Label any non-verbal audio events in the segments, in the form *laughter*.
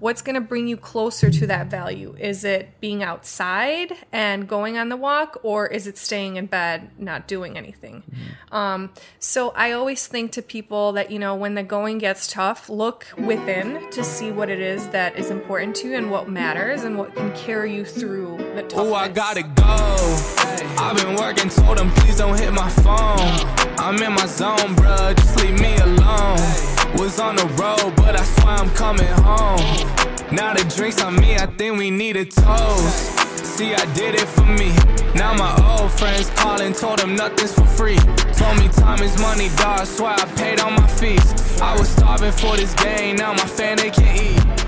what's going to bring you closer to that value? Is it being outside and going on the walk, or is it staying in bed, not doing anything? Mm-hmm. Um, so I always think to people that, you know, when the going gets tough, look within to see what it is that is important to you and what matters and what can carry you through the toughness. Oh, I gotta go. I've been working, told them please don't hit my phone. I'm in my zone, bruh, just leave me alone. Was on the road, but I swear I'm coming home. Now the drinks on me, I think we need a toast. See, I did it for me. Now my old friends calling, told them nothing's for free. Told me time is money, dog. Swear I paid all my fees. I was starving for this game, now my family can eat.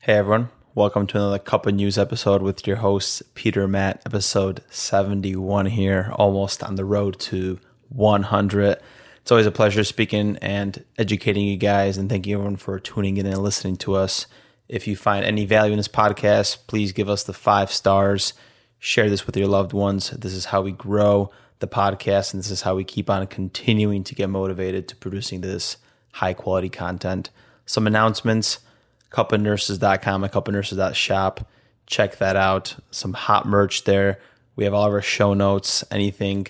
Hey everyone, Welcome to another Cup of Nurses episode with your hosts, Peter Matt, episode 71 here, almost on the road to 100. It's always a pleasure speaking and educating you guys, and thank you everyone for tuning in and listening to us. If you find any value in this podcast, please give us the five stars. Share this with your loved ones. This is how we grow the podcast, and this is how we keep on continuing to get motivated to producing this high quality content. Some announcements cupofnurses.com and cupofnurses.shop. Check that out. Some hot merch there. We have all of our show notes. Anything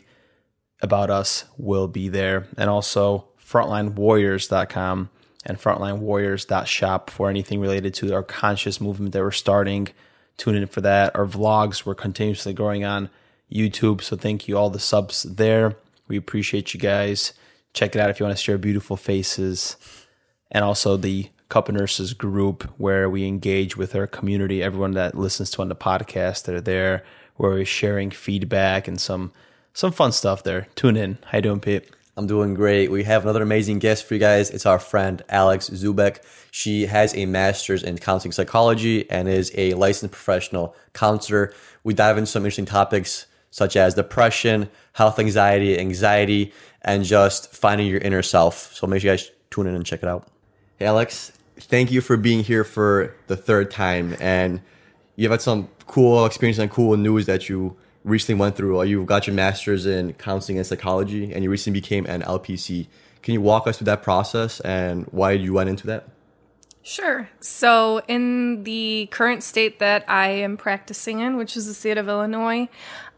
about us will be there. And also frontlinewarriors.com and frontlinewarriors.shop for anything related to our conscious movement that we're starting. Tune in for that. Our vlogs, we're continuously growing on YouTube. So thank you all the subs there. We appreciate you guys. Check it out if you want to share beautiful faces. And also the Cup of Nurses group where we engage with our community, everyone that listens to on the podcast. that are there where we're sharing feedback and some some fun stuff there. Tune in. How you doing, Pete? I'm doing great. We have another amazing guest for you guys. It's our friend Alex Zubek. She has a master's in counseling psychology and is a licensed professional counselor. We dive into some interesting topics such as depression, health anxiety, anxiety, and just finding your inner self. So make sure you guys tune in and check it out. Hey, Alex, thank you for being here for the third time. And you've had some cool experience and cool news that you recently went through. You got your master's in counseling and psychology, and you recently became an LPC. Can you walk us through that process and why you went into that? Sure. So, in the current state that I am practicing in, which is the state of Illinois,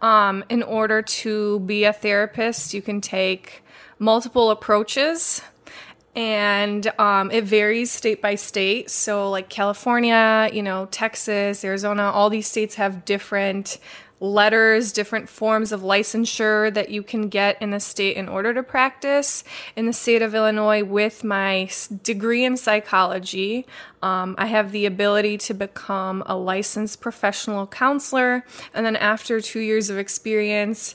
um, in order to be a therapist, you can take multiple approaches and um, it varies state by state. So, like California, you know, Texas, Arizona, all these states have different letters, different forms of licensure that you can get in the state in order to practice. In the state of Illinois, with my degree in psychology, um, I have the ability to become a licensed professional counselor. And then, after two years of experience,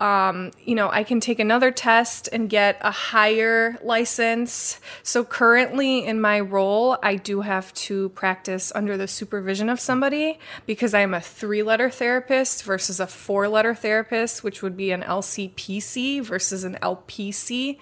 um, you know, I can take another test and get a higher license. So currently in my role, I do have to practice under the supervision of somebody because I'm a three letter therapist versus a four letter therapist, which would be an LCPC versus an LPC.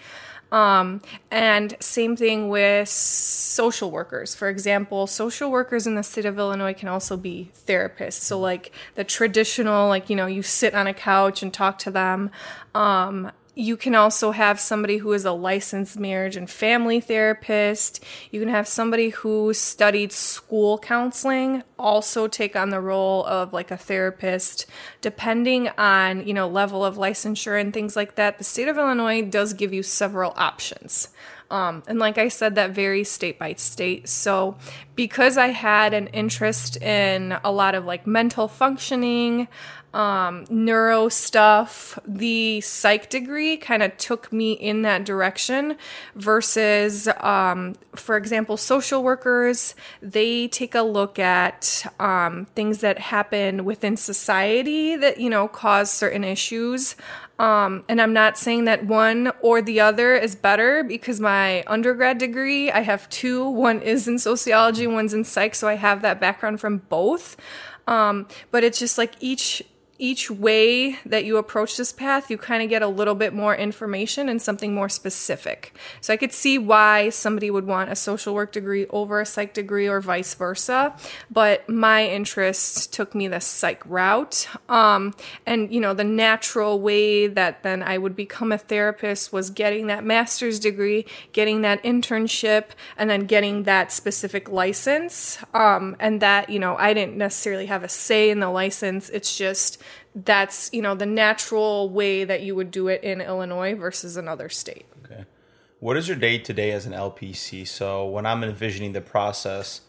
Um, and same thing with social workers. For example, social workers in the state of Illinois can also be therapists. So, like the traditional, like, you know, you sit on a couch and talk to them. Um, you can also have somebody who is a licensed marriage and family therapist. You can have somebody who studied school counseling also take on the role of like a therapist depending on, you know, level of licensure and things like that. The state of Illinois does give you several options. Um, and like I said, that varies state by state. So, because I had an interest in a lot of like mental functioning, um, neuro stuff, the psych degree kind of took me in that direction versus, um, for example, social workers, they take a look at um, things that happen within society that, you know, cause certain issues. Um, and I'm not saying that one or the other is better because my undergrad degree, I have two. One is in sociology, one's in psych, so I have that background from both. Um, but it's just like each each way that you approach this path, you kind of get a little bit more information and something more specific. So I could see why somebody would want a social work degree over a psych degree or vice versa. But my interest took me the psych route. Um, and, you know, the natural way that then I would become a therapist was getting that master's degree, getting that internship, and then getting that specific license. Um, and that, you know, I didn't necessarily have a say in the license. It's just, that's you know the natural way that you would do it in Illinois versus another state. Okay. What is your day to day as an LPC? So when I'm envisioning the process,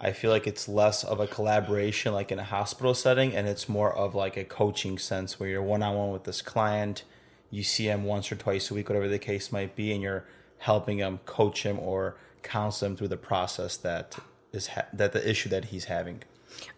I feel like it's less of a collaboration like in a hospital setting and it's more of like a coaching sense where you're one on one with this client, you see him once or twice a week, whatever the case might be, and you're helping him coach him or counsel him through the process that is ha- that the issue that he's having.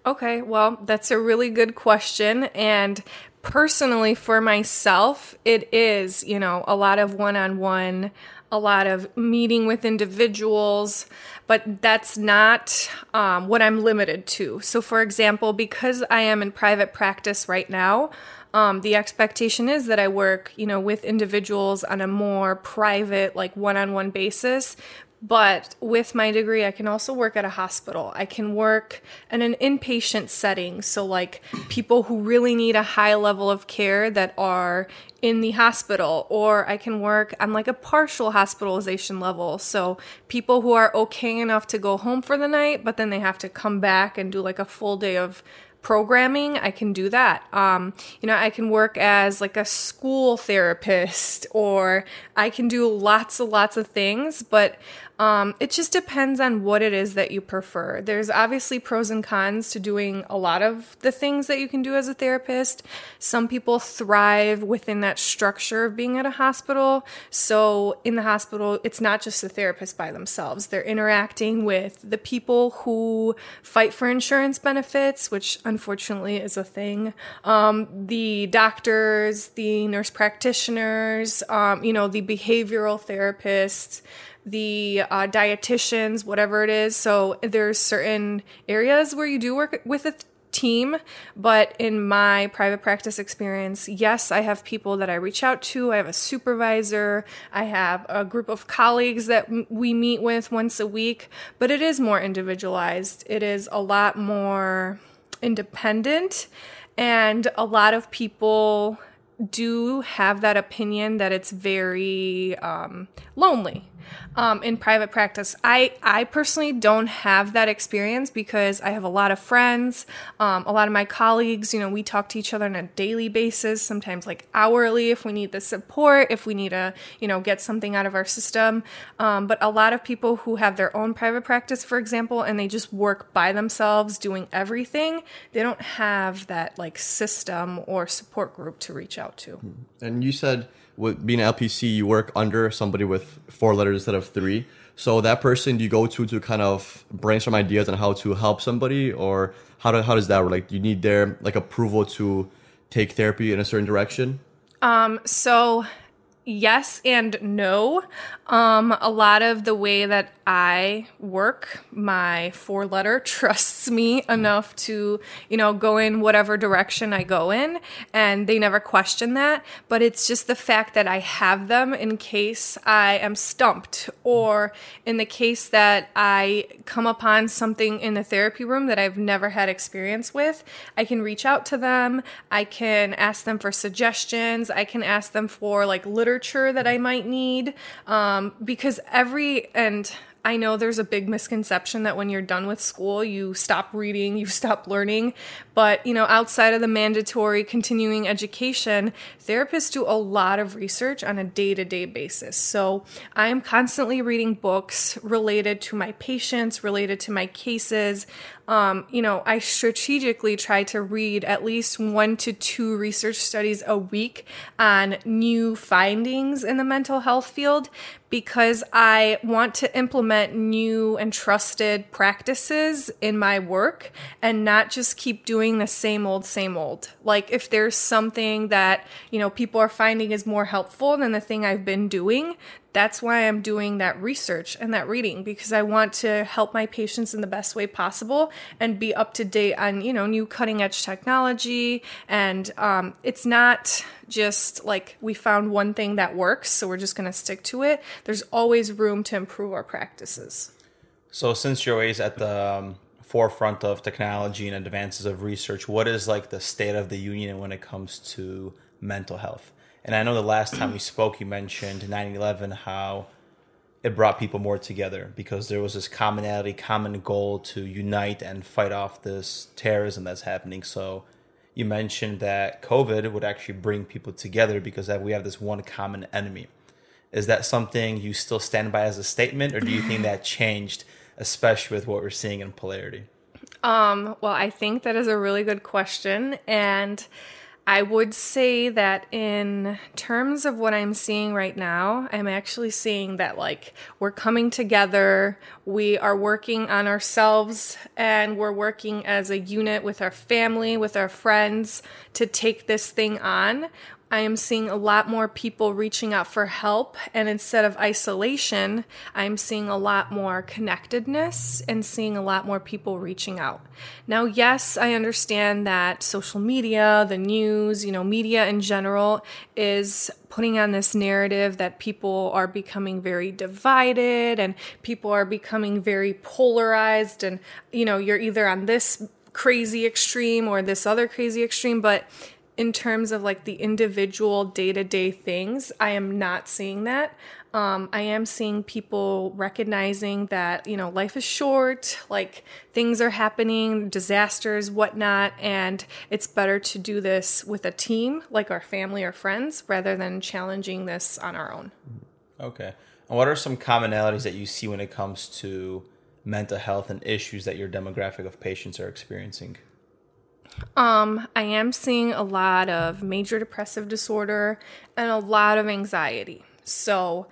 Okay, well, that's a really good question. And personally, for myself, it is, you know, a lot of one on one, a lot of meeting with individuals, but that's not um, what I'm limited to. So, for example, because I am in private practice right now, um, the expectation is that I work, you know, with individuals on a more private, like one-on-one basis. But with my degree, I can also work at a hospital. I can work in an inpatient setting. So, like people who really need a high level of care that are in the hospital, or I can work on like a partial hospitalization level. So, people who are okay enough to go home for the night, but then they have to come back and do like a full day of programming, I can do that. Um, you know, I can work as like a school therapist or I can do lots and lots of things, but um, it just depends on what it is that you prefer. There's obviously pros and cons to doing a lot of the things that you can do as a therapist. Some people thrive within that structure of being at a hospital. So, in the hospital, it's not just the therapist by themselves, they're interacting with the people who fight for insurance benefits, which unfortunately is a thing, um, the doctors, the nurse practitioners, um, you know, the behavioral therapists the uh, dietitians, whatever it is. So there's certain areas where you do work with a team, but in my private practice experience, yes, I have people that I reach out to. I have a supervisor. I have a group of colleagues that m- we meet with once a week, but it is more individualized. It is a lot more independent, and a lot of people do have that opinion that it's very um, lonely um, in private practice. I, I personally don't have that experience because I have a lot of friends, um, a lot of my colleagues, you know, we talk to each other on a daily basis, sometimes like hourly if we need the support, if we need to, you know, get something out of our system. Um, but a lot of people who have their own private practice, for example, and they just work by themselves doing everything, they don't have that like system or support group to reach out to. And you said, with being an LPC, you work under somebody with four letters instead of three. So that person you go to to kind of brainstorm ideas on how to help somebody, or how do, how does that work? Like, do you need their like approval to take therapy in a certain direction? Um, so yes and no. Um, a lot of the way that I work, my four letter *laughs* trusts me enough to, you know, go in whatever direction I go in, and they never question that. But it's just the fact that I have them in case I am stumped, or in the case that I come upon something in the therapy room that I've never had experience with, I can reach out to them. I can ask them for suggestions. I can ask them for like literature that I might need. Um, because every, and I know there's a big misconception that when you're done with school, you stop reading, *laughs* you stop learning. But, you know, outside of the mandatory continuing education, therapists do a lot of research on a day to day basis. So I am constantly reading books related to my patients, related to my cases. Um, you know, I strategically try to read at least one to two research studies a week on new findings in the mental health field because I want to implement new and trusted practices in my work and not just keep doing the same old, same old. Like if there's something that, you know, people are finding is more helpful than the thing I've been doing, that's why I'm doing that research and that reading because I want to help my patients in the best way possible and be up to date on you know new cutting edge technology. And um, it's not just like we found one thing that works, so we're just going to stick to it. There's always room to improve our practices. So since you're always at the um, forefront of technology and advances of research, what is like the state of the union when it comes to mental health? And I know the last time we spoke, you mentioned 9 11, how it brought people more together because there was this commonality, common goal to unite and fight off this terrorism that's happening. So you mentioned that COVID would actually bring people together because we have this one common enemy. Is that something you still stand by as a statement, or do you think that *laughs* changed, especially with what we're seeing in polarity? Um, well, I think that is a really good question. And I would say that in terms of what I'm seeing right now, I'm actually seeing that like we're coming together, we are working on ourselves, and we're working as a unit with our family, with our friends to take this thing on. I am seeing a lot more people reaching out for help. And instead of isolation, I'm seeing a lot more connectedness and seeing a lot more people reaching out. Now, yes, I understand that social media, the news, you know, media in general is putting on this narrative that people are becoming very divided and people are becoming very polarized. And, you know, you're either on this crazy extreme or this other crazy extreme. But in terms of like the individual day to day things, I am not seeing that. Um, I am seeing people recognizing that, you know, life is short, like things are happening, disasters, whatnot, and it's better to do this with a team, like our family or friends, rather than challenging this on our own. Okay. And what are some commonalities that you see when it comes to mental health and issues that your demographic of patients are experiencing? Um, I am seeing a lot of major depressive disorder and a lot of anxiety. So,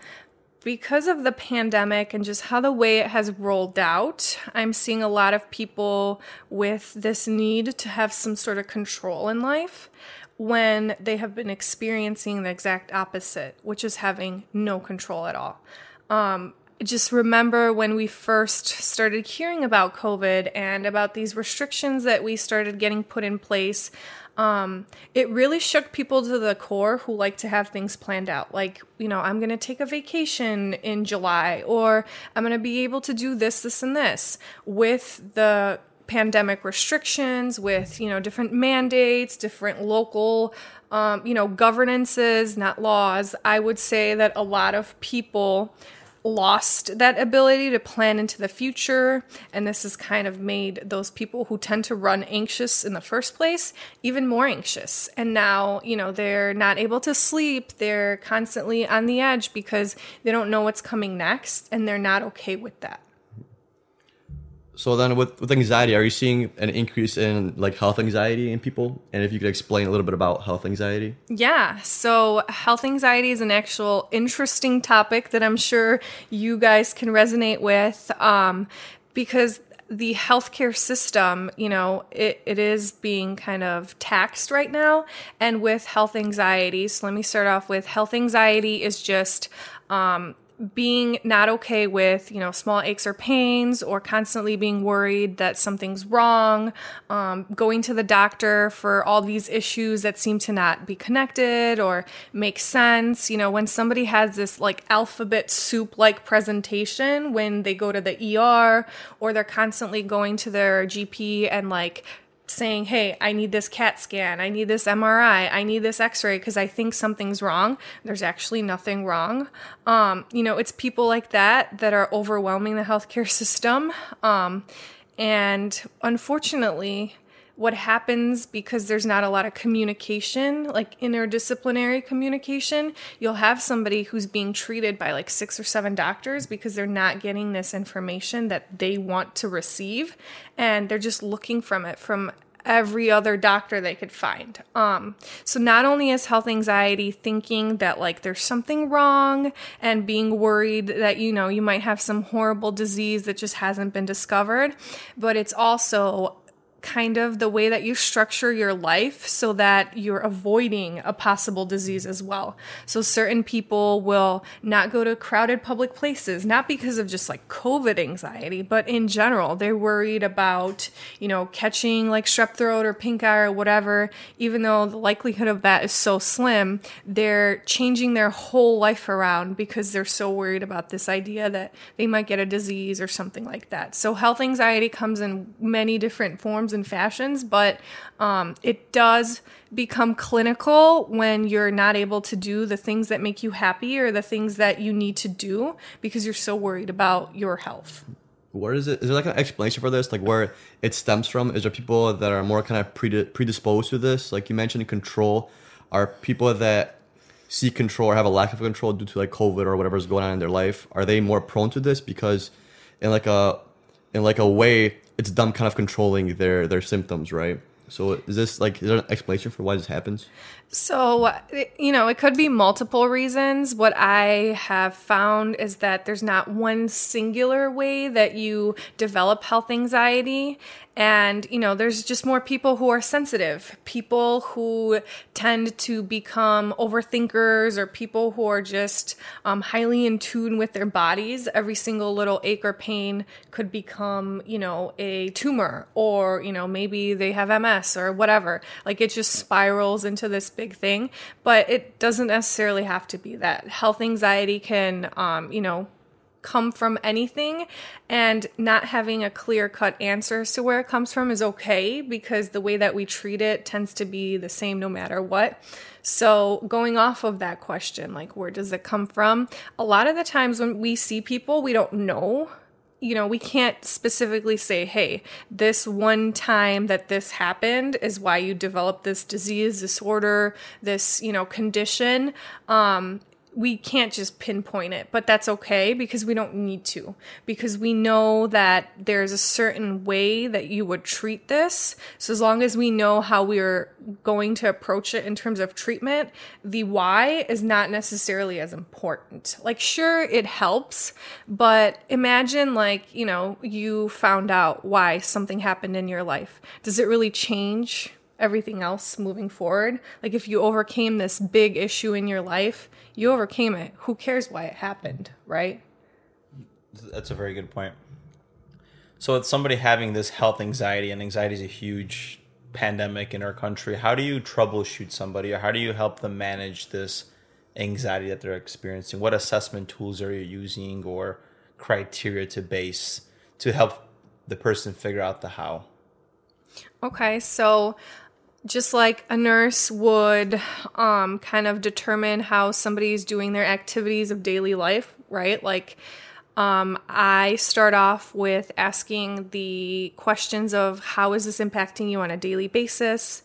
because of the pandemic and just how the way it has rolled out, I'm seeing a lot of people with this need to have some sort of control in life when they have been experiencing the exact opposite, which is having no control at all. Um, just remember when we first started hearing about COVID and about these restrictions that we started getting put in place. Um, it really shook people to the core who like to have things planned out. Like, you know, I'm going to take a vacation in July, or I'm going to be able to do this, this, and this. With the pandemic restrictions, with, you know, different mandates, different local, um, you know, governances, not laws, I would say that a lot of people lost that ability to plan into the future and this has kind of made those people who tend to run anxious in the first place even more anxious. And now you know they're not able to sleep they're constantly on the edge because they don't know what's coming next and they're not okay with that so then with, with anxiety, are you seeing an increase in like health anxiety in people? And if you could explain a little bit about health anxiety? Yeah. So health anxiety is an actual interesting topic that I'm sure you guys can resonate with um, because the healthcare system, you know, it, it is being kind of taxed right now. And with health anxiety, so let me start off with health anxiety is just um, being not okay with you know small aches or pains or constantly being worried that something's wrong um, going to the doctor for all these issues that seem to not be connected or make sense. You know when somebody has this like alphabet soup like presentation when they go to the er or they're constantly going to their gp and like saying, hey, I need this CAT scan, I need this MRI, I need this x ray because I think something's wrong. There's actually nothing wrong. Um, you know, it's people like that that are overwhelming the healthcare *laughs* system. Um, and unfortunately, what happens because there's not a lot of communication, like interdisciplinary communication, you'll have somebody who's being treated by like six or seven doctors because they're not getting this information that they want to receive and they're just looking from it from every other doctor they could find. Um, so not only is health anxiety thinking that like there's something wrong and being worried that you know you might have some horrible disease that just hasn't been discovered, but it's also kind of the way that you structure your life so that you're avoiding a possible disease as well. So certain people will not go to crowded public places, not because of just like COVID anxiety, but in general, they're worried about, you know, catching like strep throat or pink eye or whatever, even though the likelihood of that is so slim, they're changing their whole life around because they're so worried about this idea that they might get a disease or something like that. So health anxiety comes in many different forms and fashions, but um, it does become clinical when you're not able to do the things that make you happy or the things that you need to do because you're so worried about your health. Where is it? Is there like an explanation for this? Like where it stems from? Is there people that are more kind of predisposed to this? Like you mentioned, control. Are people that seek control or have a lack of control due to like COVID or whatever is going on in their life? Are they more prone to this because in like a in like a way it's them kind of controlling their their symptoms, right? So is this like is there an explanation for why this happens? So, you know, it could be multiple reasons. What I have found is that there's not one singular way that you develop health anxiety. And, you know, there's just more people who are sensitive, people who tend to become overthinkers, or people who are just um, highly in tune with their bodies. Every single little ache or pain could become, you know, a tumor, or, you know, maybe they have MS or whatever. Like it just spirals into this big thing, but it doesn't necessarily have to be that. Health anxiety can, um, you know, come from anything and not having a clear cut answer as to where it comes from is okay because the way that we treat it tends to be the same no matter what. So, going off of that question, like where does it come from? A lot of the times when we see people, we don't know you know, we can't specifically say, hey, this one time that this happened is why you developed this disease, disorder, this, you know, condition. Um, we can't just pinpoint it, but that's okay because we don't need to. Because we know that there's a certain way that you would treat this. So as long as we know how we're going to approach it in terms of treatment, the why is not necessarily as important. Like, sure, it helps, but imagine, like, you know, you found out why something happened in your life. Does it really change? Everything else moving forward. Like if you overcame this big issue in your life, you overcame it. Who cares why it happened, right? That's a very good point. So, with somebody having this health anxiety, and anxiety is a huge pandemic in our country, how do you troubleshoot somebody, or how do you help them manage this anxiety that they're experiencing? What assessment tools are you using, or criteria to base to help the person figure out the how? Okay, so just like a nurse would um, kind of determine how somebody's doing their activities of daily life, right? Like, um, I start off with asking the questions of how is this impacting you on a daily basis?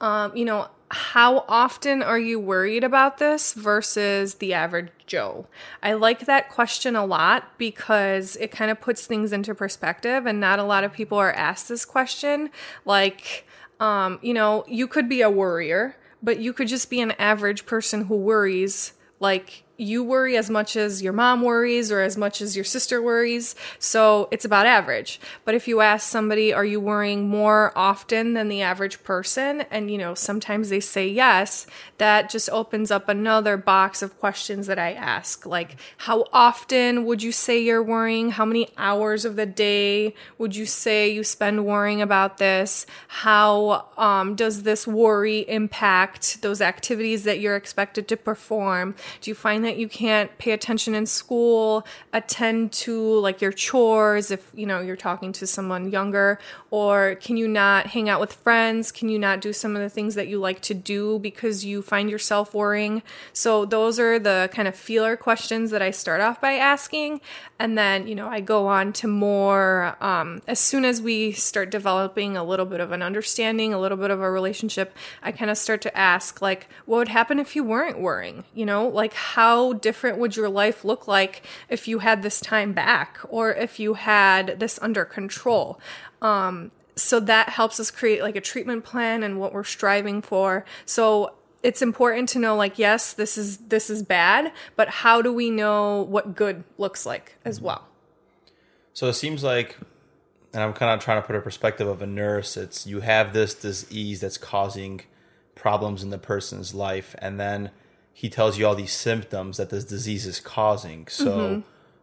Um, you know, how often are you worried about this versus the average Joe? I like that question a lot because it kind of puts things into perspective, and not a lot of people are asked this question. Like, um, you know, you could be a worrier, but you could just be an average person who worries like you worry as much as your mom worries or as much as your sister worries. So it's about average. But if you ask somebody, are you worrying more often than the average person? And, you know, sometimes they say yes, that just opens up another box of questions that I ask. Like, how often would you say you're worrying? How many hours of the day would you say you spend worrying about this? How um, does this worry impact those activities that you're expected to perform? Do you find that you can't pay attention in school, attend to like your chores if you know you're talking to someone younger, or can you not hang out with friends? Can you not do some of the things that you like to do because you find yourself worrying? So those are the kind of feeler questions that I start off by asking, and then you know I go on to more um, as soon as we start developing a little bit of an understanding, a little bit of a relationship. I kind of start to ask like, what would happen if you weren't worrying? You know, like how how different would your life look like if you had this time back or if you had this under control? Um, so that helps us create like a treatment plan and what we're striving for. So it's important to know like yes, this is this is bad, but how do we know what good looks like as well? So it seems like and I'm kind of trying to put a perspective of a nurse. It's you have this disease that's causing problems in the person's life, and then he tells you all these symptoms that this disease is causing. So, Mm-hmm.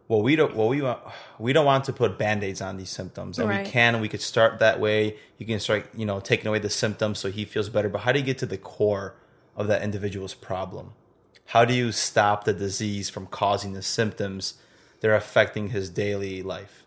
what we don't, what we want, we don't want to put band-aids on these symptoms, and Right. we can. We could start that way. You can start, you know, taking away the symptoms so he feels better. But how do you get to the core of that individual's problem? How do you stop the disease from causing the symptoms that are affecting his daily life?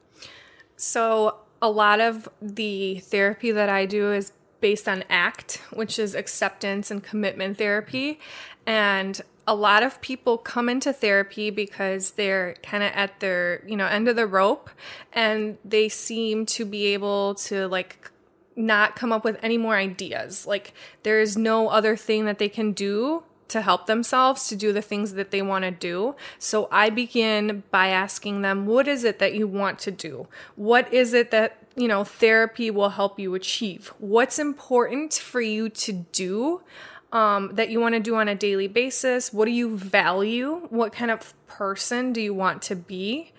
So, a lot of the therapy that I do is based on ACT, which is acceptance and commitment therapy. And a lot of people come into therapy because they're kind of at their, you know, end of the rope and they seem to be able to like not come up with any more ideas. Like there is no other thing that they can do to help themselves to do the things that they want to do. So I begin by asking them, what is it that you want to do? What is it that, you know, therapy will help you achieve? What's important for you to do? Um, that you want to do on a daily basis? What do you value? What kind of person do you want to be?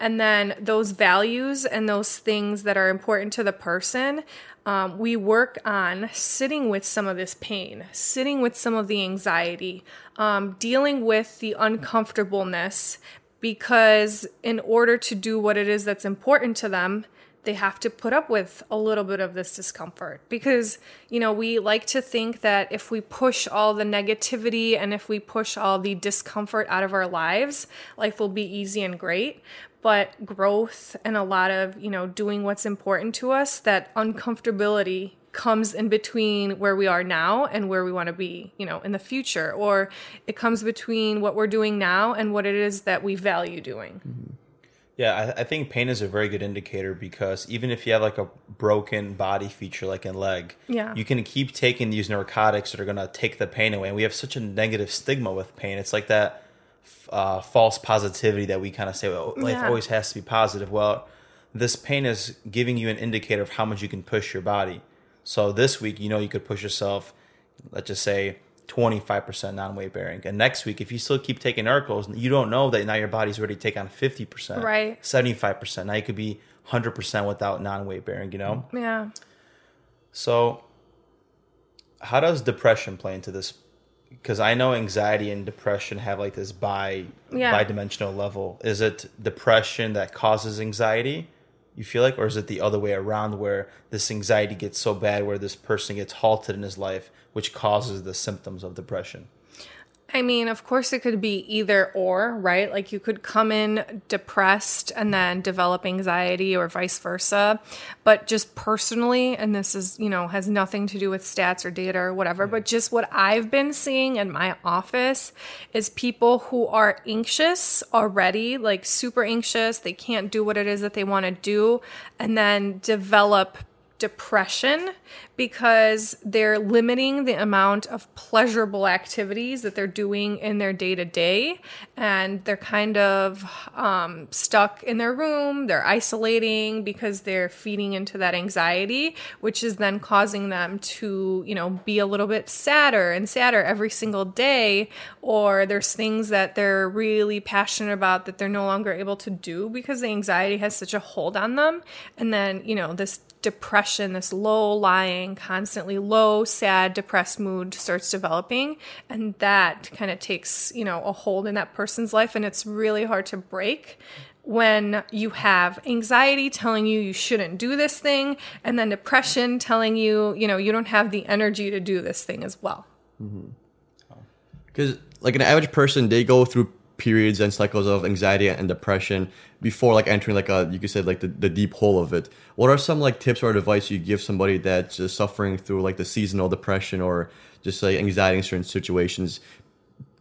And then those values and those things that are important to the person, um, we work on sitting with some of this pain, sitting with some of the anxiety, um, dealing with the uncomfortableness, because in order to do what it is that's important to them, they have to put up with a little bit of this discomfort because you know we like to think that if we push all the negativity and if we push all the discomfort out of our lives life will be easy and great. But growth and a lot of you know doing what's important to us that uncomfortability comes in between where we are now and where we want to be you know in the future or it comes between what we're doing now and what it is that we value doing mm-hmm. Yeah, I, I think pain is a very good indicator because even if you have like a broken body feature, like in leg, Yeah. you can keep taking these narcotics that are going to take the pain away. And we have such a negative stigma with pain. It's like that uh, false positivity that we kind of say, well, life Yeah. always has to be positive. Well, this pain is giving you an indicator of how much you can push your body. So this week, you know, you could push yourself, let's just say, 25% non-weight bearing and next week if you still keep taking Urkels you don't know that now your body's ready to take on 50% Right. 75% now you could be 100% without non-weight bearing you know? Yeah. So how does depression play into this? Because i know anxiety and depression have like this bi Yeah. bi-dimensional level. Is it depression that causes anxiety you feel like or is it the other way around where this anxiety gets so bad where this person gets halted in his life which causes the symptoms of depression I mean, of course, it could be either or, right? Like you could come in depressed and then develop anxiety or vice versa. But just personally, and this is, you know, has nothing to do with stats or data or whatever, but just what I've been seeing in my office is people who are anxious already, like super anxious, they can't do what it is that they want to do, and then develop depression because they're limiting the amount of pleasurable activities that they're doing in their day to day. And they're kind of um, stuck in their room, they're isolating because they're feeding into that anxiety, which is then causing them to, you know, be a little bit sadder and sadder every single day. Or there's things that they're really passionate about that they're no longer able to do because the anxiety has such a hold on them. And then, you know, this depression, this low lying, constantly low, sad, depressed mood starts developing. And that kind of takes, you know, a hold in that person's life. And it's really hard to break when you have anxiety telling you you shouldn't do this thing, and then depression telling you, you know, you don't have the energy to do this thing as well. Mm-hmm. Because like an average person, they go through periods and cycles of anxiety and depression before like entering like a you could say like the, the deep hole of it. What are some like tips or advice you give somebody that's just suffering through like the seasonal depression or just like anxiety in certain situations,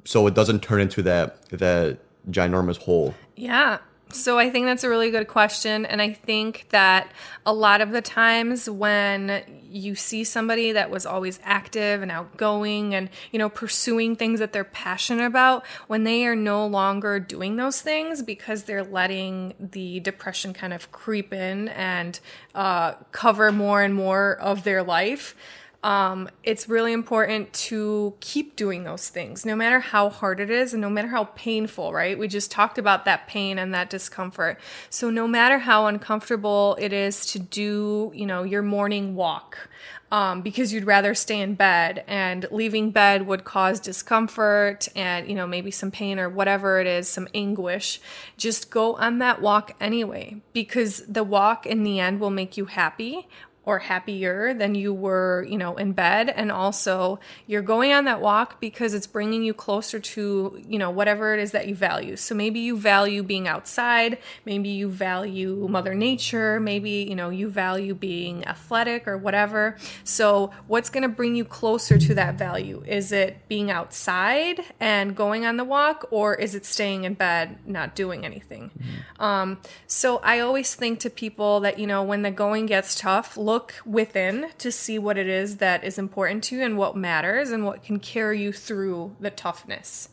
so it doesn't turn into that that ginormous hole? Yeah. So I think that's a really good question. And I think that a lot of the times when you see somebody that was always active and outgoing and, you know, pursuing things that they're passionate about, when they are no longer doing those things because they're letting the depression kind of creep in and uh, cover more and more of their life, um, it's really important to keep doing those things, no matter how hard it is and no matter how painful, right? We just talked about that pain and that discomfort. So, no matter how uncomfortable it is to do, you know, your morning walk, um, because you'd rather stay in bed and leaving bed would cause discomfort and you know maybe some pain or whatever it is some anguish just go on that walk anyway because the walk in the end will make you happy or happier than you were, you know, in bed. And also, you're going on that walk because it's bringing you closer to, you know, whatever it is that you value. So maybe you value being outside, maybe you value Mother Nature, maybe, you know, you value being athletic or whatever. So, what's going to bring you closer to that value? Is it being outside and going on the walk, or is it staying in bed, not doing anything? Mm-hmm. Um, so, I always think to people that, you know, when the going gets tough, look within to see what it is that is important to you and what matters and what can carry you through the toughness.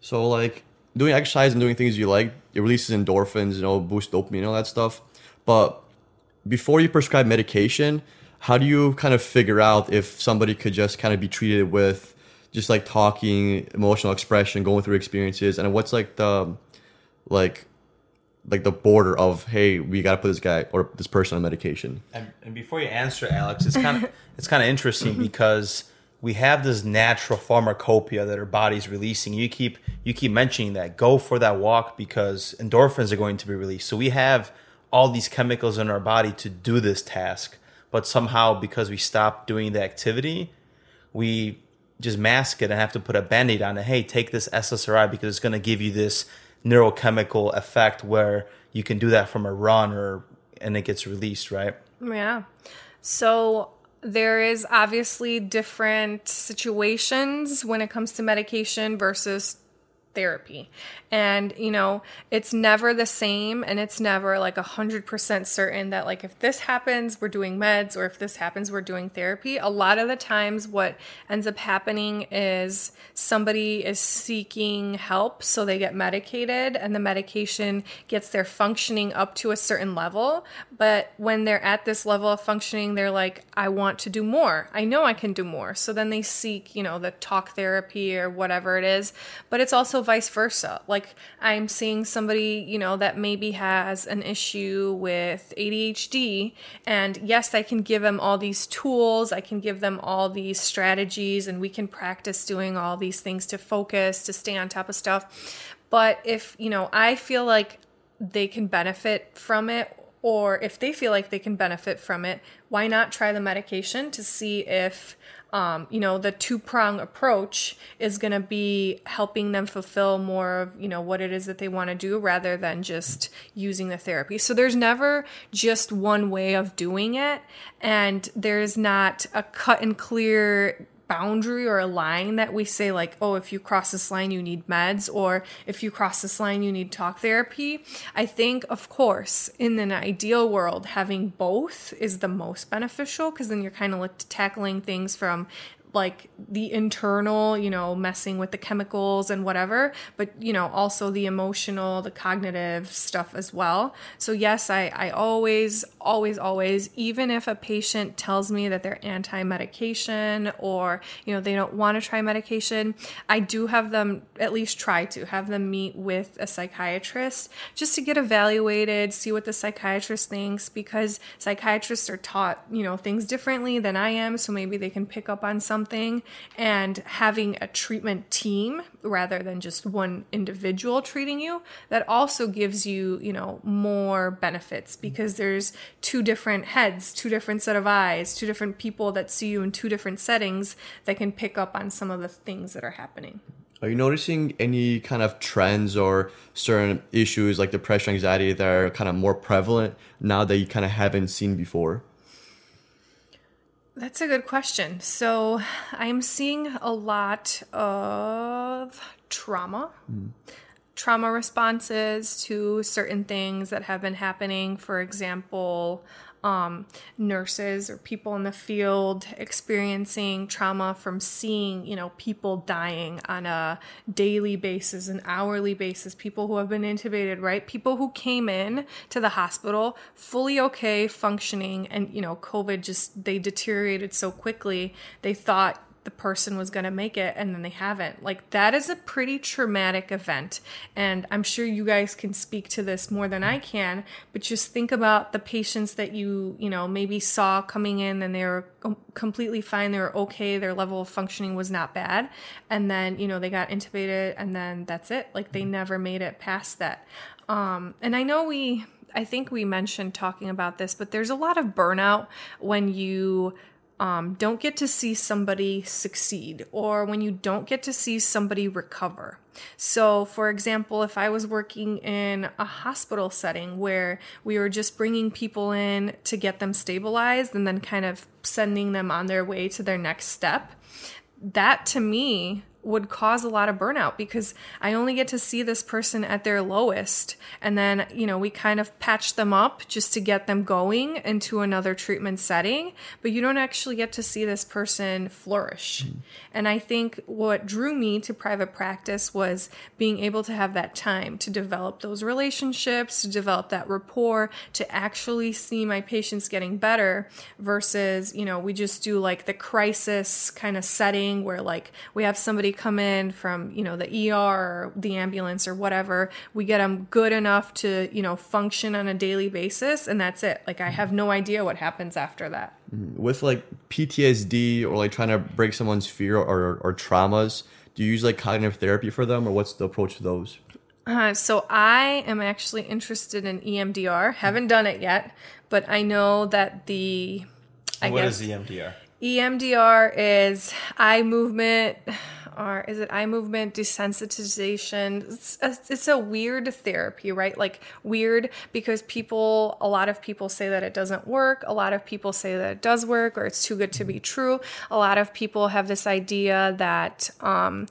So, like doing exercise and doing things you like, it releases endorphins, you know, boost dopamine, and all that stuff. But before you prescribe medication, how do you kind of figure out if somebody could just kind of be treated with just like talking, emotional expression, going through experiences, and what's like the like like the border of hey we got to put this guy or this person on medication. And, and before you answer alex it's kind of *laughs* it's kind of interesting mm-hmm. because we have this natural pharmacopoeia that our body's releasing. You keep you keep mentioning that. Go for that walk because endorphins are going to be released. So we have all these chemicals in our body to do this task but somehow because we stop doing the activity we just mask it and have to put a band-aid on it. Hey take this ssri because it's going to give you this neurochemical effect where you can do that from a run or and it gets released, right? Yeah. So there is obviously different situations when it comes to medication versus therapy. And, you know, it's never the same and it's never like a 100% certain that, like, if this happens, we're doing meds, or if this happens, we're doing therapy. A lot of the times, what ends up happening is somebody is seeking help, so they get medicated, and the medication gets their functioning up to a certain level. But when they're at this level of functioning, they're like, I want to do more. I know I can do more. So then they seek, you know, the talk therapy or whatever it is. But it's also vice versa. Like I'm seeing somebody, you know, that maybe has an issue with ADHD, and yes, I can give them all these tools, I can give them all these strategies, and we can practice doing all these things to focus, to stay on top of stuff. But if, you know, I feel like they can benefit from it or if they feel like they can benefit from it, why not try the medication to see if um, you know the two prong approach is going to be helping them fulfill more of you know what it is that they want to do rather than just using the therapy. So there's never just one way of doing it and there's not a cut and clear boundary or a line that we say like oh if you cross this line you need meds or if you cross this line you need talk therapy. I think of course in an ideal world having both is the most beneficial because then you're kind of like tackling things from like the internal, you know, messing with the chemicals and whatever, but you know, also the emotional, the cognitive stuff as well. So yes, I, I always, always, always, even if a patient tells me that they're anti-medication or, you know, they don't want to try medication, I do have them at least try to have them meet with a psychiatrist just to get evaluated, see what the psychiatrist thinks because psychiatrists are taught, you know, things differently than I am. So maybe they can pick up on something something and having a treatment team rather than just one individual treating you that also gives you you know more benefits because there's two different heads two different set of eyes two different people that see you in two different settings that can pick up on some of the things that are happening. Are you noticing any kind of trends or certain issues like depression anxiety that are kind of more prevalent now that you kind of haven't seen before that's a good question. So I'm seeing a lot of trauma. Mm. trauma responses to certain things that have been happening. For example, um, nurses or people in the field experiencing trauma from seeing, you know, people dying on a daily basis, an hourly basis, people who have been intubated, right? People who came in to the hospital fully okay, functioning, and, you know, COVID just, they deteriorated so quickly, they thought the person was going to make it and then they haven't. Like that is a pretty traumatic event. And I'm sure you guys can speak to this more than I can, but just think about the patients that you, you know, maybe saw coming in and they were completely fine, they were okay, their level of functioning was not bad, and then, you know, they got intubated and then that's it. Like they never made it past that. Um and I know we I think we mentioned talking about this, but there's a lot of burnout when you um, don't get to see somebody succeed or when you don't get to see somebody recover. So, for example, if I was working in a hospital setting where we were just bringing people in to get them stabilized and then kind of sending them on their way to their next step, that to me would cause a lot of burnout because I only get to see this person at their lowest. And then, you know, we kind of patch them up just to get them going into another treatment setting, but you don't actually get to see this person flourish. Mm. And I think what drew me to private practice was being able to have that time to develop those relationships, to develop that rapport, to actually see my patients getting better versus, you know, we just do like the crisis kind of setting where like we have somebody come in from, you know, the ER or the ambulance or whatever, we get them good enough to, you know, function on a daily basis and that's it. Like I have no idea what happens after that. Mm-hmm. With like PTSD or like trying to break someone's fear or, or traumas, do you use like cognitive therapy for them or what's the approach to those? Uh, so I am actually interested in EMDR. Haven't done it yet, but I know that the I what guess, is EMDR? EMDR is eye movement or is it eye movement desensitization? It's a, it's a weird therapy, right? Like weird because people, a lot of people say that it doesn't work. A lot of people say that it does work or it's too good to be true. A lot of people have this idea that, um,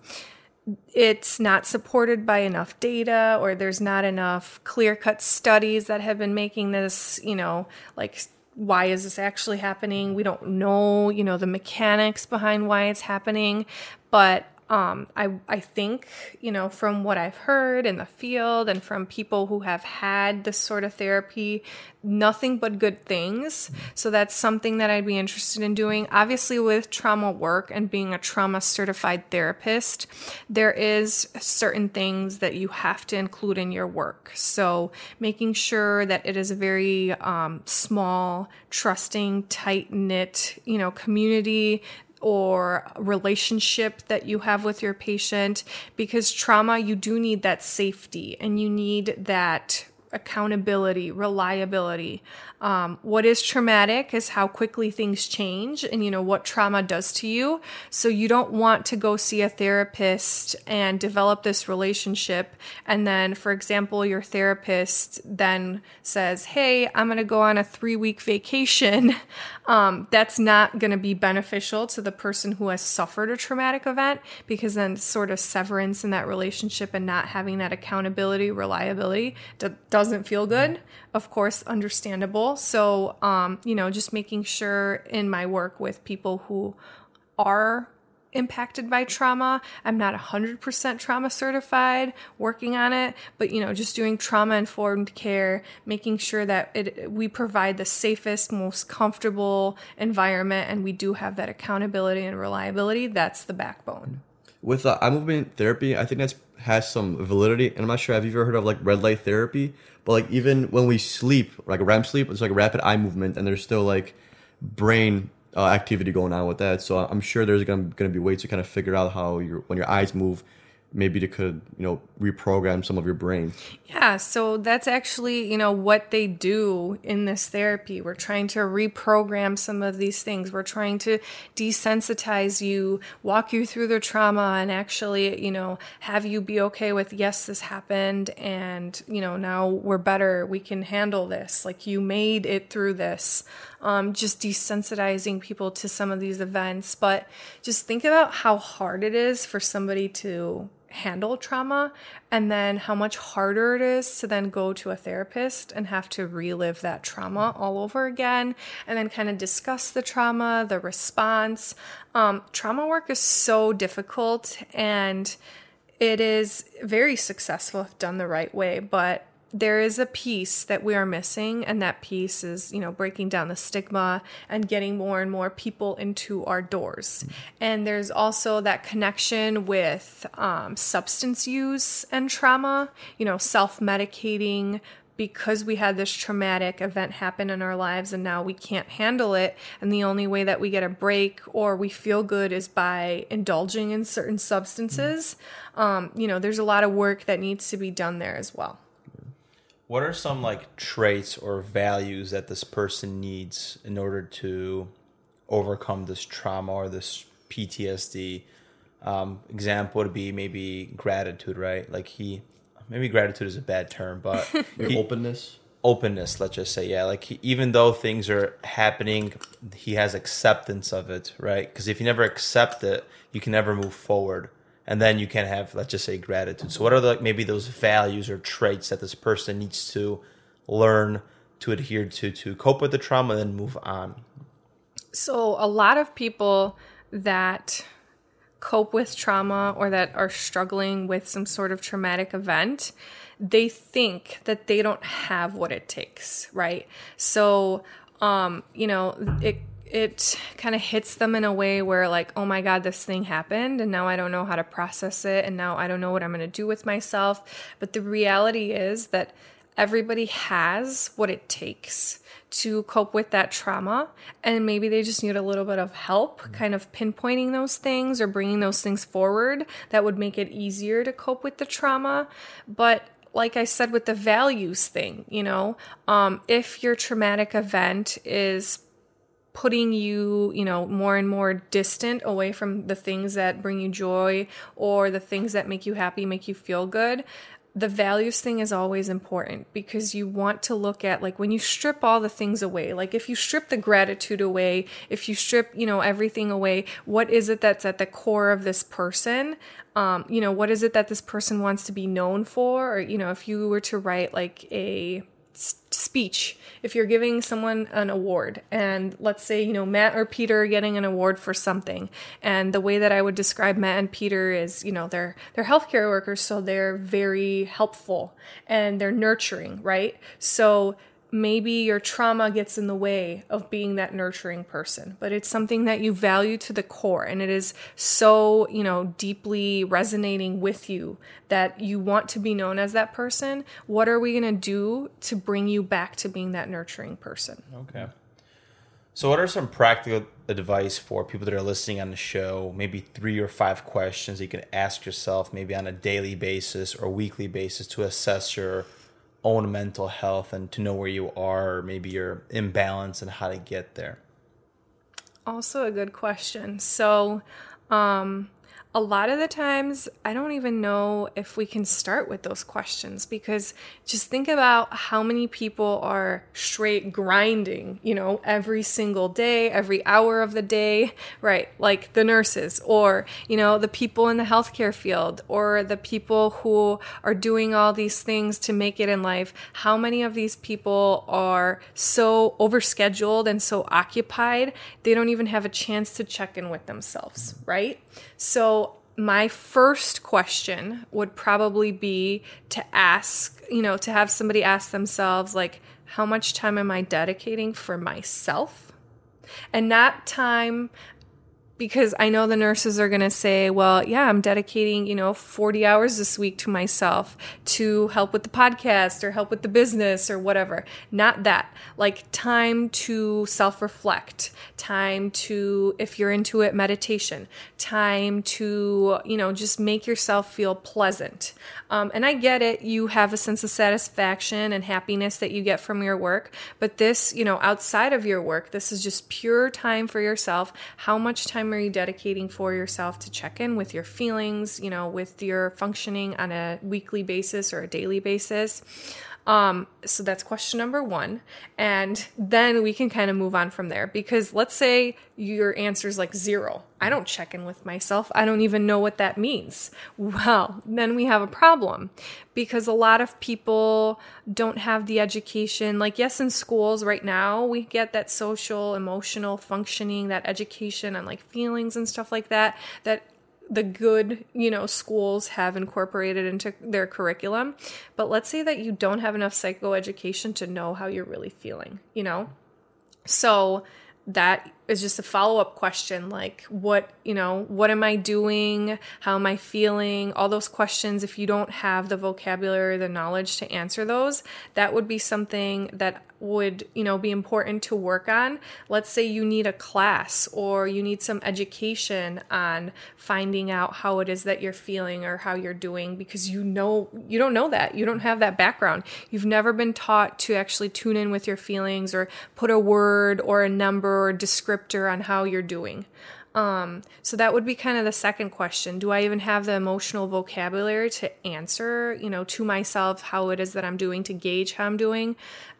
it's not supported by enough data or there's not enough clear cut studies that have been making this, you know, like why is this actually happening? We don't know, you know, the mechanics behind why it's happening, but um, I, I think, you know, from what I've heard in the field and from people who have had this sort of therapy, nothing but good things. So that's something that I'd be interested in doing. Obviously, with trauma work and being a trauma certified therapist, there is certain things that you have to include in your work. So making sure that it is a very um, small, trusting, tight knit, you know, community or relationship that you have with your patient because trauma you do need that safety and you need that accountability, reliability. Um, what is traumatic is how quickly things change and you know what trauma does to you. So you don't want to go see a therapist and develop this relationship. And then, for example, your therapist then says, Hey, I'm going to go on a three week vacation. *laughs* Um, that's not going to be beneficial to the person who has suffered a traumatic event because then sort of severance in that relationship and not having that accountability, reliability doesn't feel good of course, understandable. So, um, you know, just making sure in my work with people who are impacted by trauma. I'm not 100% trauma certified, working on it, but you know, just doing trauma informed care, making sure that it, we provide the safest, most comfortable environment and we do have that accountability and reliability. That's the backbone. With uh, eye movement therapy, I think that's has some validity. And I'm not sure, have you ever heard of like red light therapy? But like even when we sleep, like REM sleep, it's like rapid eye movement, and there's still like brain uh, activity going on with that. So I'm sure there's gonna, gonna be ways to kind of figure out how your when your eyes move, maybe they could you know reprogram some of your brain. Yeah so that's actually you know what they do in this therapy. We're trying to reprogram some of these things. We're trying to desensitize you walk you through the trauma and actually you know have you be okay with yes this happened and you know now we're better. We can handle this. Like you made it through this um, just desensitizing people to some of these events. But just think about how hard it is for somebody to handle trauma and then how much harder it is to then go to a therapist and have to relive that trauma all over again and then kind of discuss the trauma the response. Um, trauma work is so difficult and it is very successful if done the right way but there is a piece that we are missing and that piece is you know breaking down the stigma and getting more and more people into our doors. And there's also that connection with um, substance use and trauma you know self-medicating. Because we had this traumatic event happen in our lives and now we can't handle it and the only way that we get a break or we feel good is by indulging in certain substances. Um, you know there's a lot of work that needs to be done there as well What are some like traits or values that this person needs in order to overcome this trauma or this PTSD? Um, example would be maybe gratitude, right? Like he, maybe gratitude is a bad term, but *laughs* he- openness. openness let's just say yeah like he, even though things are happening he has acceptance of it right because if you never accept it you can never move forward and then you can have let's just say gratitude so what are the, like maybe those values or traits that this person needs to learn to adhere to to cope with the trauma and then move on So, a lot of people that cope with trauma or that are struggling with some sort of traumatic event, they think that they don't have what it takes, right? So, um, you know, it it kind of hits them in a way where like, oh my god, this thing happened and now I don't know how to process it and now I don't know what I'm going to do with myself. But the reality is that everybody has what it takes to cope with that trauma and maybe they just need a little bit of help kind of pinpointing those things or bringing those things forward that would make it easier to cope with the trauma but like i said with the values thing you know um, if your traumatic event is putting you, you know, more and more distant away from the things that bring you joy or the things that make you happy, make you feel good. The values thing is always important because you want to look at like when you strip all the things away, like if you strip the gratitude away, if you strip, you know, everything away, what is it that's at the core of this person? Um, you know, what is it that this person wants to be known for? Or, you know, if you were to write like a speech if you're giving someone an award and let's say you know matt or peter are getting an award for something and the way that i would describe matt and peter is you know they're they're healthcare workers so they're very helpful and they're nurturing right? So maybe your trauma gets in the way of being that nurturing person but it's something that you value to the core and it is so you know deeply resonating with you that you want to be known as that person what are we going to do to bring you back to being that nurturing person Okay. So, what are some practical advice for people that are listening on the show? Maybe three or five questions you can ask yourself, maybe on a daily basis or weekly basis, to assess your own mental health and to know where you are, or maybe your imbalance and how to get there. Also, a good question. So, um, a lot of the times, I don't even know if we can start with those questions because just think about how many people are straight grinding, you know, every single day, every hour of the day, right? Like the nurses or, you know, the people in the healthcare field or the people who are doing all these things to make it in life. How many of these people are so overscheduled and so occupied, they don't even have a chance to check in with themselves, right? So, my first question would probably be to ask, you know, to have somebody ask themselves, like, how much time am I dedicating for myself? And not time because I know the nurses are going to say, well, yeah, I'm dedicating, you know, 40 hours this week to myself to help with the podcast or help with the business or whatever. Not that. Like time to self reflect, time to, if you're into it, meditation, time to, you know, just make yourself feel pleasant. Um, and I get it. You have a sense of satisfaction and happiness that you get from your work. But this, you know, outside of your work, this is just pure time for yourself. How much time are you dedicating for yourself to check in with your feelings, you know, with your functioning on a weekly basis or a daily basis? Um, so that's question number one. And then we can kind of move on from there because let's say your answer is like zero. I don't check in with myself. I don't even know what that means. Well, then we have a problem because a lot of people don't have the education. Like, yes, in schools right now, we get that social, emotional functioning, that education on like feelings and stuff like that, that the good, you know, schools have incorporated into their curriculum. But let's say that you don't have enough psychoeducation to know how you're really feeling, you know? So that is just a follow-up question like what you know what am i doing? How am i feeling? All those questions if you don't have the vocabulary the knowledge to answer those that would be something that would you know be important to work on. Let's say you need a class or you need some education on finding out how it is that you're feeling or how you're doing because you know you don't know that. You don't have that background. You've never been taught to actually tune in with your feelings or put a word or a number or descriptor on how you're doing um, so that would be kind of the second question. Do I even have the emotional vocabulary to answer, you know, to myself how it is that I'm doing to gauge how I'm doing?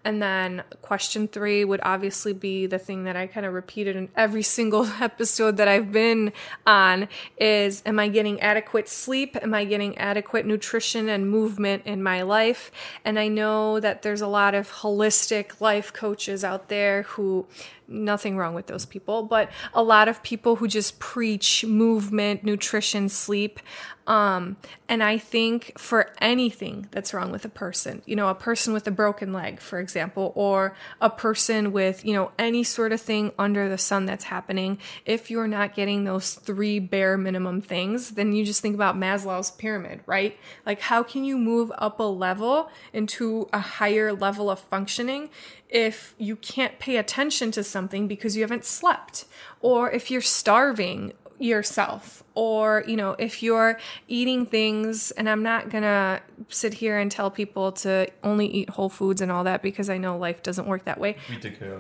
And then question three would obviously be the thing that I kind of repeated in every *laughs* single episode that I've been on is am I getting adequate sleep? Am I getting adequate nutrition and movement in my life? And I know that there's a lot of holistic life coaches out there who nothing wrong with those people, but a lot of people who just preach movement, nutrition, sleep. Um, and I think for anything that's wrong with a person, you know, a person with a broken leg, for example, or a person with, you know, any sort of thing under the sun that's happening, if you're not getting those three bare minimum things, then you just think about Maslow's pyramid, right? Like, how can you move up a level into a higher level of functioning if you can't pay attention to something because you haven't slept, or if you're starving yourself or you know if you're eating things and i'm not gonna sit here and tell people to only eat whole foods and all that because i know life doesn't work that way.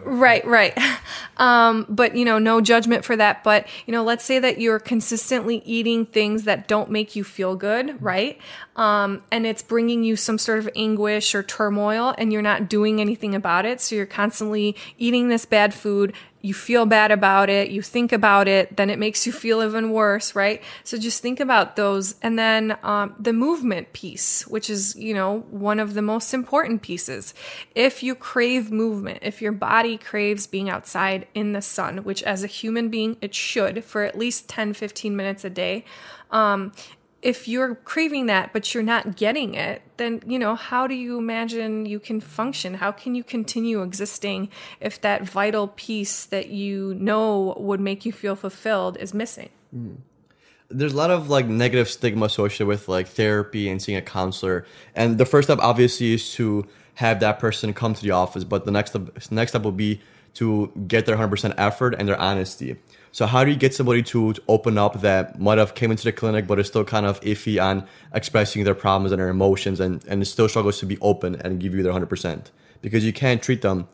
Right right. *laughs* Um, but you know no judgment for that. But you know let's say that you're consistently eating things that don't make you feel good right? Um, and it's bringing you some sort of anguish or turmoil and you're not doing anything about it. So you're constantly eating this bad food. You feel bad about it, you think about it, then it makes you feel even worse, right? So just think about those. And then um, the movement piece, which is, you know, one of the most important pieces. If you crave movement, if your body craves being outside in the sun, which as a human being, it should for at least 10, 15 minutes a day, um, if you're craving that but you're not getting it then you know how do you imagine you can function how can you continue existing if that vital piece that you know would make you feel fulfilled is missing mm. There's a lot of like negative stigma associated with like therapy and seeing a counselor. And the first step obviously is to have that person come to the office. But the next step, next step will be to get their 100% effort and their honesty. So how do you get somebody to, to open up that might have came into the clinic but is still kind of iffy on expressing their problems and their emotions and, and still struggles to be open and give you their 100%? Because you can't treat them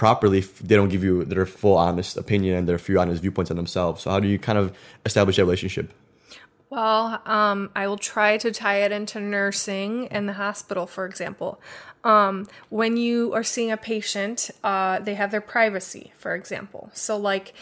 properly they don't give you their full honest opinion and their few honest viewpoints on themselves. So how do you kind of establish that relationship? Well, um, I will try to tie it into nursing in the hospital, for example. Um, when you are seeing a patient, uh, they have their privacy, for example. So, like,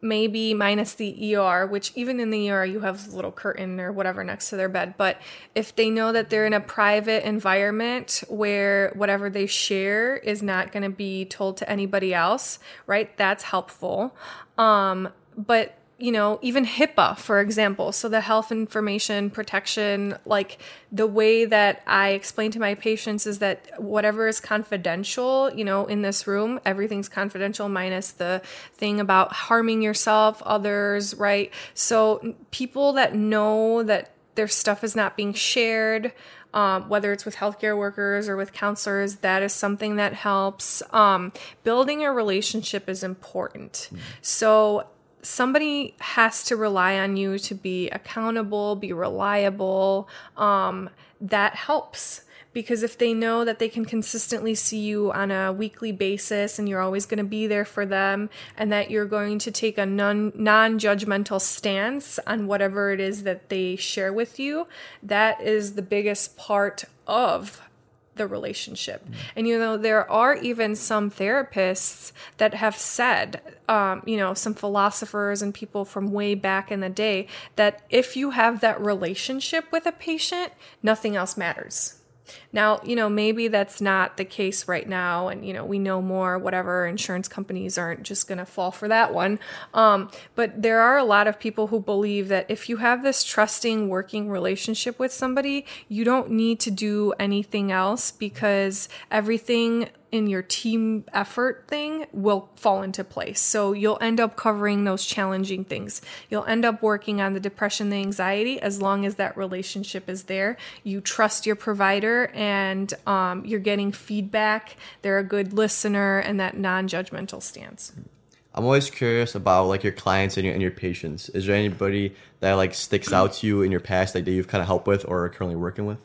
maybe minus the ER, which even in the ER you have a little curtain or whatever next to their bed. But if they know that they're in a private environment where whatever they share is not going to be told to anybody else, right? That's helpful. Um, but you know, even HIPAA, for example. So the health information protection, like the way that I explain to my patients is that whatever is confidential, you know, in this room, everything's confidential minus the thing about harming yourself, others, right? So people that know that their stuff is not being shared, um, whether it's with healthcare workers or with counselors, that is something that helps. Um, building a relationship is important. Mm. So somebody has to rely on you to be accountable, be reliable. Um, that helps because if they know that they can consistently see you on a weekly basis and you're always going to be there for them and that you're going to take a non non-judgmental stance on whatever it is that they share with you that is the biggest part of the relationship. And you know, there are even some therapists that have said, um, you know, some philosophers and people from way back in the day, that if you have that relationship with a patient, nothing else matters. Now, you know, maybe that's not the case right now, and you know, we know more. Whatever insurance companies aren't just going to fall for that one. Um, but there are a lot of people who believe that if you have this trusting working relationship with somebody, you don't need to do anything else because everything in your team effort thing will fall into place. So you'll end up covering those challenging things. You'll end up working on the depression, the anxiety, as long as that relationship is there. You trust your provider and um, you're getting feedback. They're a good listener and that non judgmental stance. I'm always curious about like your clients and your, and your patients. Is there anybody that like sticks out to you in your past like, that you've kind of helped with or are currently working with?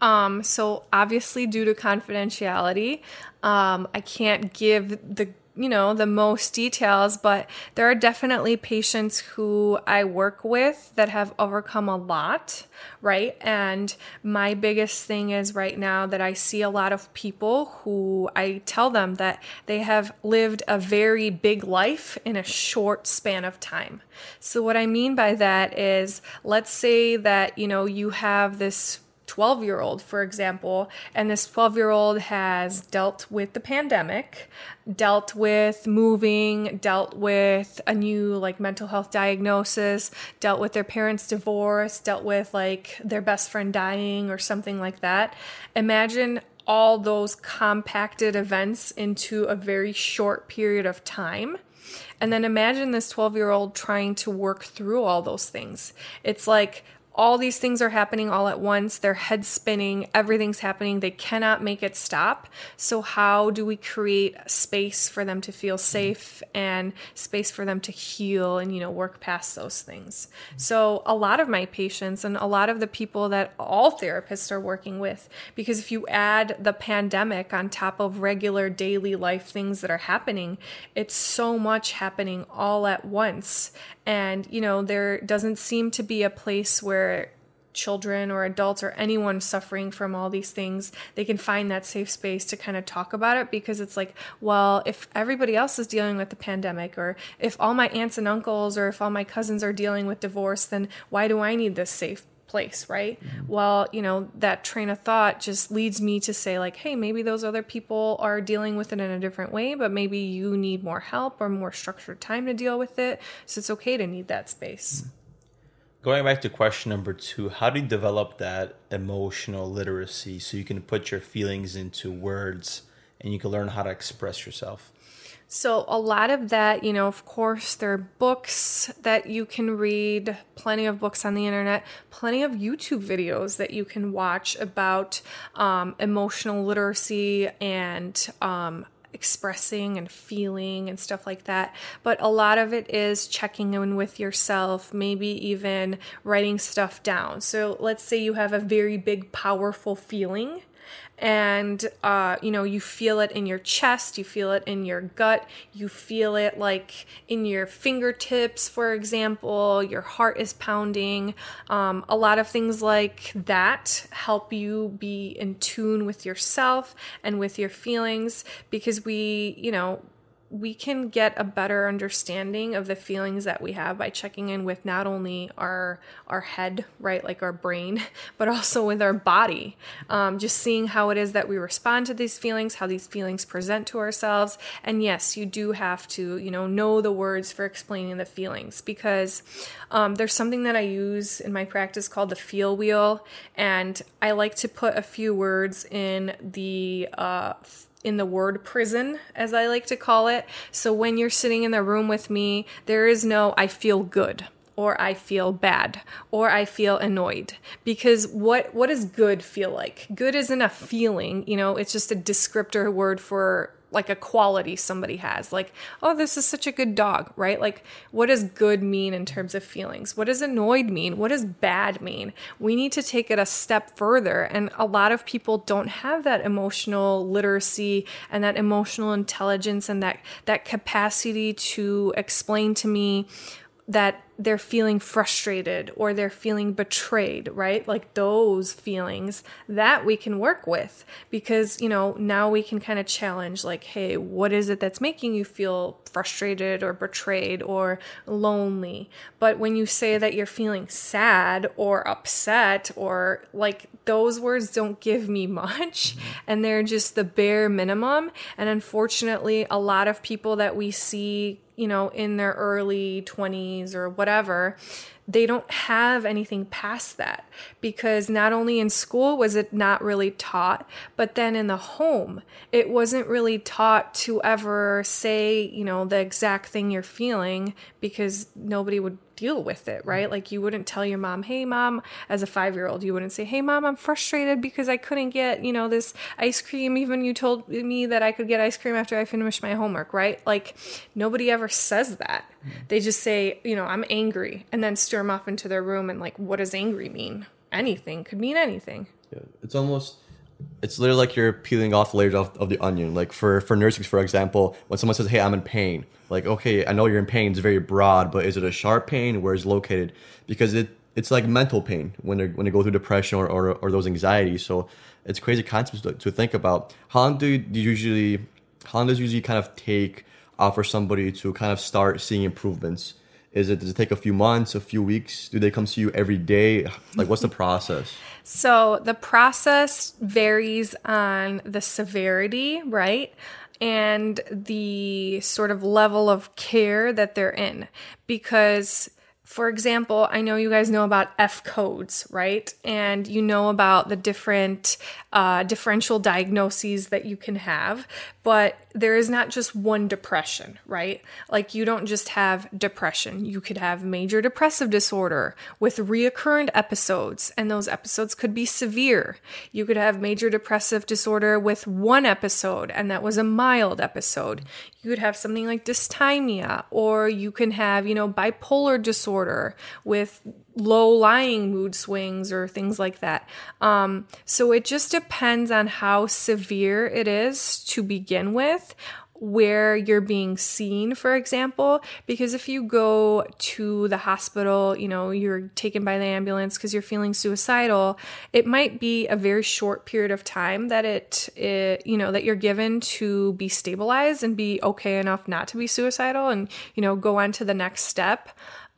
Um, so obviously, due to confidentiality, um, I can't give the you know the most details but there are definitely patients who i work with that have overcome a lot right? And my biggest thing is right now that i see a lot of people who i tell them that they have lived a very big life in a short span of time. So what i mean by that is let's say that you know you have this 12 year old, for example, and this 12 year old has dealt with the pandemic, dealt with moving, dealt with a new like mental health diagnosis, dealt with their parents' divorce, dealt with like their best friend dying or something like that. Imagine all those compacted events into a very short period of time. And then imagine this 12 year old trying to work through all those things. It's like all these things are happening all at once. Their head spinning, everything's happening. They cannot make it stop. So, how do we create space for them to feel safe and space for them to heal and, you know, work past those things? So, a lot of my patients and a lot of the people that all therapists are working with, because if you add the pandemic on top of regular daily life things that are happening, it's so much happening all at once. And, you know, there doesn't seem to be a place where children or adults or anyone suffering from all these things, they can find that safe space to kind of talk about it because it's like, well, if everybody else is dealing with the pandemic, or if all my aunts and uncles or if all my cousins are dealing with divorce, then why do I need this safe place, right? Mm-hmm. Well, you know, that train of thought just leads me to say, like, hey, maybe those other people are dealing with it in a different way, but maybe you need more help or more structured time to deal with it. So it's okay to need that space. Mm-hmm. Going back to question number two, how do you develop that emotional literacy so you can put your feelings into words and you can learn how to express yourself? So, a lot of that, you know, of course, there are books that you can read, plenty of books on the internet, plenty of YouTube videos that you can watch about um, emotional literacy and um, expressing and feeling and stuff like that. But a lot of it is checking in with yourself, maybe even writing stuff down. So, let's say you have a very big, powerful feeling and uh, you know you feel it in your chest you feel it in your gut you feel it like in your fingertips for example your heart is pounding. Um, a lot of things like that help you be in tune with yourself and with your feelings because we you know we can get a better understanding of the feelings that we have by checking in with not only our our head right like our brain *laughs* but also with our body. Um, just seeing how it is that we respond to these feelings how these feelings present to ourselves. And yes you do have to you know know the words for explaining the feelings because um, there's something that i use in my practice called the feel wheel. And i like to put a few words in the uh, in the word prison, as I like to call it. So when you're sitting in the room with me, there is no I feel good or I feel bad or I feel annoyed because what what does good feel like? Good isn't a feeling, you know, it's just a descriptor word for like a quality somebody has. Like oh this is such a good dog right? Like what does good mean in terms of feelings? What does annoyed mean? What does bad mean? We need to take it a step further. And a lot of people don't have that emotional literacy and that emotional intelligence and that that capacity to explain to me that they're feeling frustrated or they're feeling betrayed, right? Like those feelings that we can work with because, you know, now we can kind of challenge, like, hey, what is it that's making you feel frustrated or betrayed or lonely? But when you say that you're feeling sad or upset or like those words don't give me *laughs* much mm-hmm. and they're just the bare minimum. And unfortunately, a lot of people that we see you know, in their early 20s or whatever, they don't have anything past that because not only in school was it not really taught, but then in the home, it wasn't really taught to ever say, you know, the exact thing you're feeling because nobody would deal with it, right? Mm-hmm. Like you wouldn't tell your mom, "Hey mom," as a 5-year-old, you wouldn't say, "Hey mom, I'm frustrated because I couldn't get, you know, this ice cream even you told me that I could get ice cream after I finished my homework," right? Like nobody ever says that. Mm-hmm. They just say, you know, I'm angry and then storm off into their room and like what does angry mean? Anything could mean anything. Yeah, it's almost it's literally like you're peeling off layers of, of the onion. Like for for nursing, for example, when someone says, "Hey, I'm in pain," like, okay, I know you're in pain. It's very broad, but is it a sharp pain? Where is located? Because it it's like mental pain when they when they go through depression or, or, or those anxieties. So it's crazy concepts to, to think about. How long do you usually how long does usually kind of take uh, for somebody to kind of start seeing improvements? Is it does it take a few months, a few weeks? Do they come see you every day? Like, what's the process? So the process varies on the severity, right? And the sort of level of care that they're in. Because for example, I know you guys know about F codes, right? And you know about the different uh, differential diagnoses that you can have, but there is not just one depression, right? Like you don't just have depression. You could have major depressive disorder with reoccurrent episodes, and those episodes could be severe. You could have major depressive disorder with one episode, and that was a mild episode. You could have something like dysthymia, or you can have, you know, bipolar disorder with low lying mood swings or things like that. Um, so it just depends on how severe it is to begin with where you're being seen, for example, because if you go to the hospital, you know, you're taken by the ambulance because you're feeling suicidal, it might be a very short period of time that it, it, you know, that you're given to be stabilized and be okay enough not to be suicidal and, you know, go on to the next step.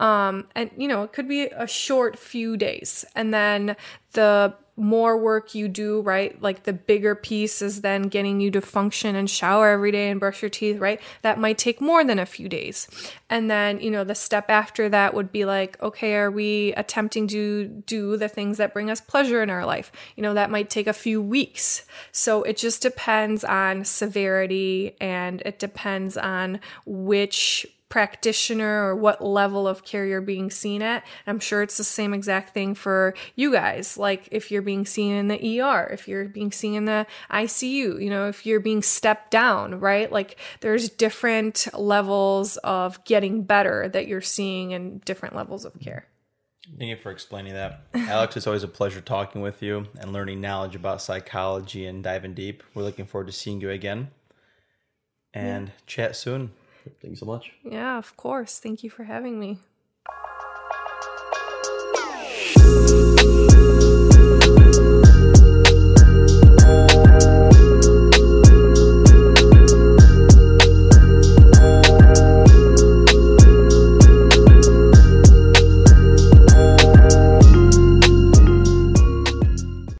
Um, and you know, it could be a short few days. And then the more work you do, right? Like the bigger piece is then getting you to function and shower every day and brush your teeth, right? That might take more than a few days. And then, you know, the step after that would be like, okay, are we attempting to do the things that bring us pleasure in our life? You know, that might take a few weeks. So it just depends on severity and it depends on which practitioner or what level of care you're being seen at. I'm sure it's the same exact thing for you guys. Like if you're being seen in the ER, if you're being seen in the ICU, you know, if you're being stepped down, right? Like there's different levels of getting better that you're seeing in different levels of care. Thank you for explaining that. Alex, it's always a pleasure talking with you and learning knowledge about psychology and diving deep. We're looking forward to seeing you again and yeah. chat soon. Thank you so much. Yeah, of course. Thank you for having me.